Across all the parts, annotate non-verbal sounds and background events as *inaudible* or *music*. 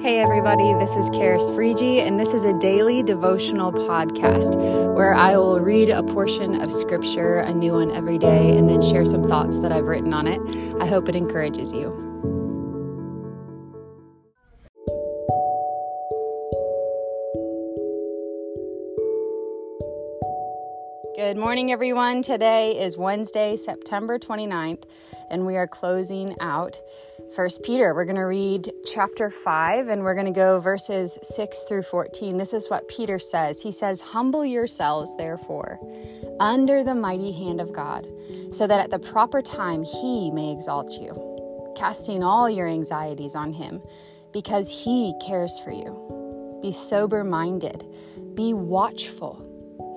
Hey, everybody, this is Karis Frigi, and this is a daily devotional podcast where I will read a portion of scripture, a new one every day, and then share some thoughts that I've written on it. I hope it encourages you. Good morning, everyone. Today is Wednesday, September 29th, and we are closing out First Peter. We're going to read chapter 5 and we're going to go verses 6 through 14. This is what Peter says. He says, Humble yourselves, therefore, under the mighty hand of God, so that at the proper time he may exalt you, casting all your anxieties on him, because he cares for you. Be sober minded, be watchful.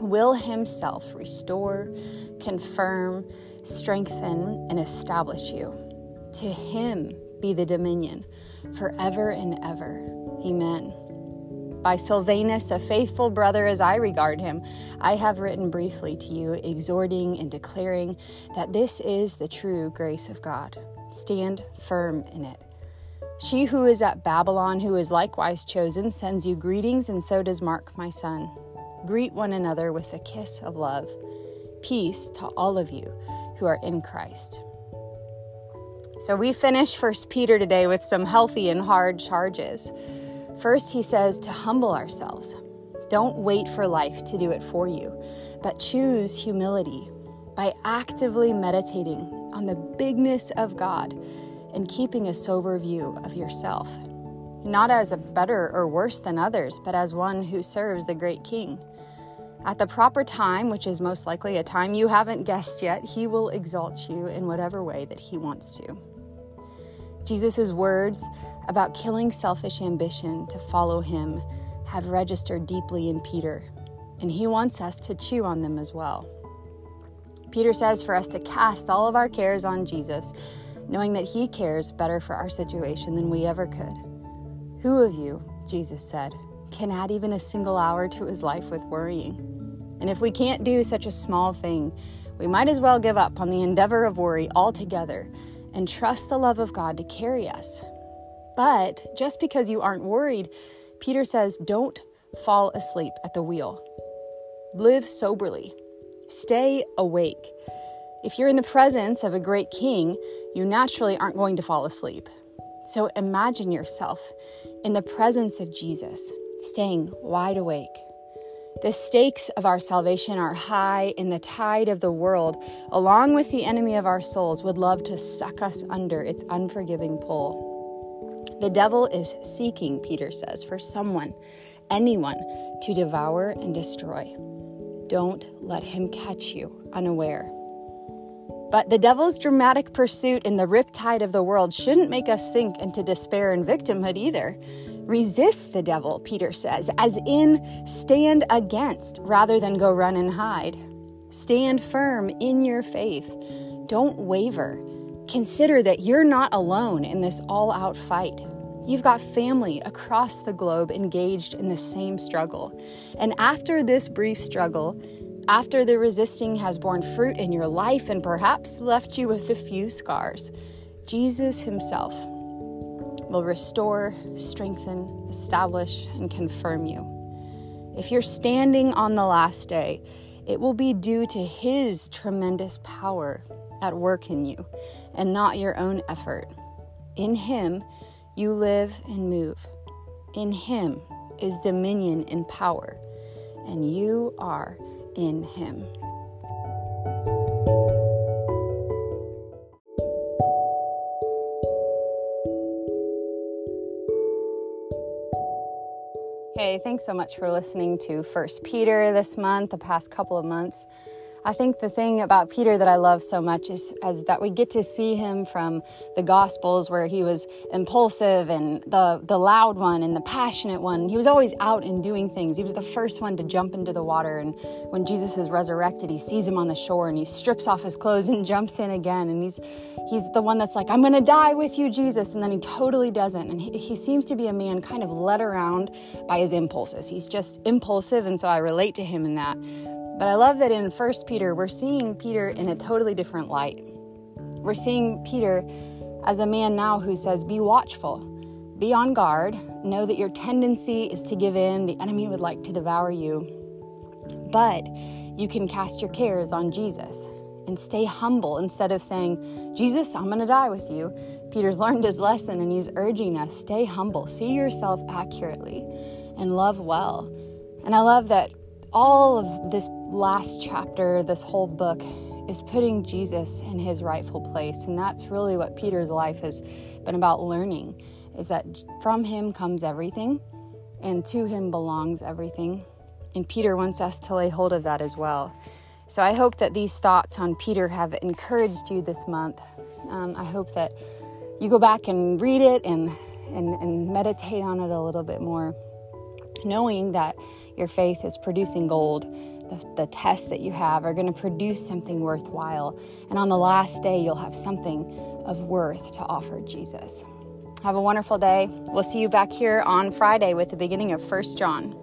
will himself restore, confirm, strengthen, and establish you. To him be the dominion forever and ever. Amen. By Silvanus, a faithful brother as I regard him, I have written briefly to you, exhorting and declaring that this is the true grace of God. Stand firm in it. She who is at Babylon, who is likewise chosen, sends you greetings, and so does Mark, my son. Greet one another with a kiss of love. Peace to all of you who are in Christ. So we finish First Peter today with some healthy and hard charges. First, he says to humble ourselves. Don't wait for life to do it for you, but choose humility by actively meditating on the bigness of God and keeping a sober view of yourself not as a better or worse than others, but as one who serves the great King. At the proper time, which is most likely a time you haven't guessed yet, he will exalt you in whatever way that he wants to. Jesus' words about killing selfish ambition to follow him have registered deeply in Peter, and he wants us to chew on them as well. Peter says for us to cast all of our cares on Jesus, knowing that he cares better for our situation than we ever could. Who of you, Jesus said, can add even a single hour to his life with worrying? And if we can't do such a small thing, we might as well give up on the endeavor of worry altogether and trust the love of God to carry us. But just because you aren't worried, Peter says, don't fall asleep at the wheel. Live soberly, stay awake. If you're in the presence of a great king, you naturally aren't going to fall asleep. So imagine yourself in the presence of Jesus, staying wide awake. The stakes of our salvation are high, and the tide of the world, along with the enemy of our souls, would love to suck us under its unforgiving pull. The devil is seeking, Peter says, for someone, anyone, to devour and destroy. Don't let him catch you unaware. But the devil's dramatic pursuit in the riptide of the world shouldn't make us sink into despair and victimhood either. Resist the devil, Peter says, as in stand against rather than go run and hide. Stand firm in your faith. Don't waver. Consider that you're not alone in this all out fight. You've got family across the globe engaged in the same struggle. And after this brief struggle, after the resisting has borne fruit in your life and perhaps left you with a few scars, Jesus Himself will restore, strengthen, establish, and confirm you. If you're standing on the last day, it will be due to His tremendous power at work in you and not your own effort. In Him, you live and move. In Him is dominion and power, and you are in Him. Hey, thanks so much for listening to First Peter this month, the past couple of months. I think the thing about Peter that I love so much is, is that we get to see him from the Gospels where he was impulsive and the, the loud one and the passionate one. He was always out and doing things. He was the first one to jump into the water. And when Jesus is resurrected, he sees him on the shore and he strips off his clothes and *laughs* jumps in again. And he's, he's the one that's like, I'm going to die with you, Jesus. And then he totally doesn't. And he, he seems to be a man kind of led around by his impulses. He's just impulsive. And so I relate to him in that. But I love that in 1 Peter, we're seeing Peter in a totally different light. We're seeing Peter as a man now who says, Be watchful, be on guard, know that your tendency is to give in, the enemy would like to devour you. But you can cast your cares on Jesus and stay humble instead of saying, Jesus, I'm going to die with you. Peter's learned his lesson and he's urging us stay humble, see yourself accurately, and love well. And I love that all of this last chapter, this whole book, is putting Jesus in his rightful place. And that's really what Peter's life has been about learning is that from him comes everything and to him belongs everything. And Peter wants us to lay hold of that as well. So I hope that these thoughts on Peter have encouraged you this month. Um, I hope that you go back and read it and, and, and meditate on it a little bit more, knowing that your faith is producing gold. The, the tests that you have are going to produce something worthwhile. And on the last day, you'll have something of worth to offer Jesus. Have a wonderful day. We'll see you back here on Friday with the beginning of First John.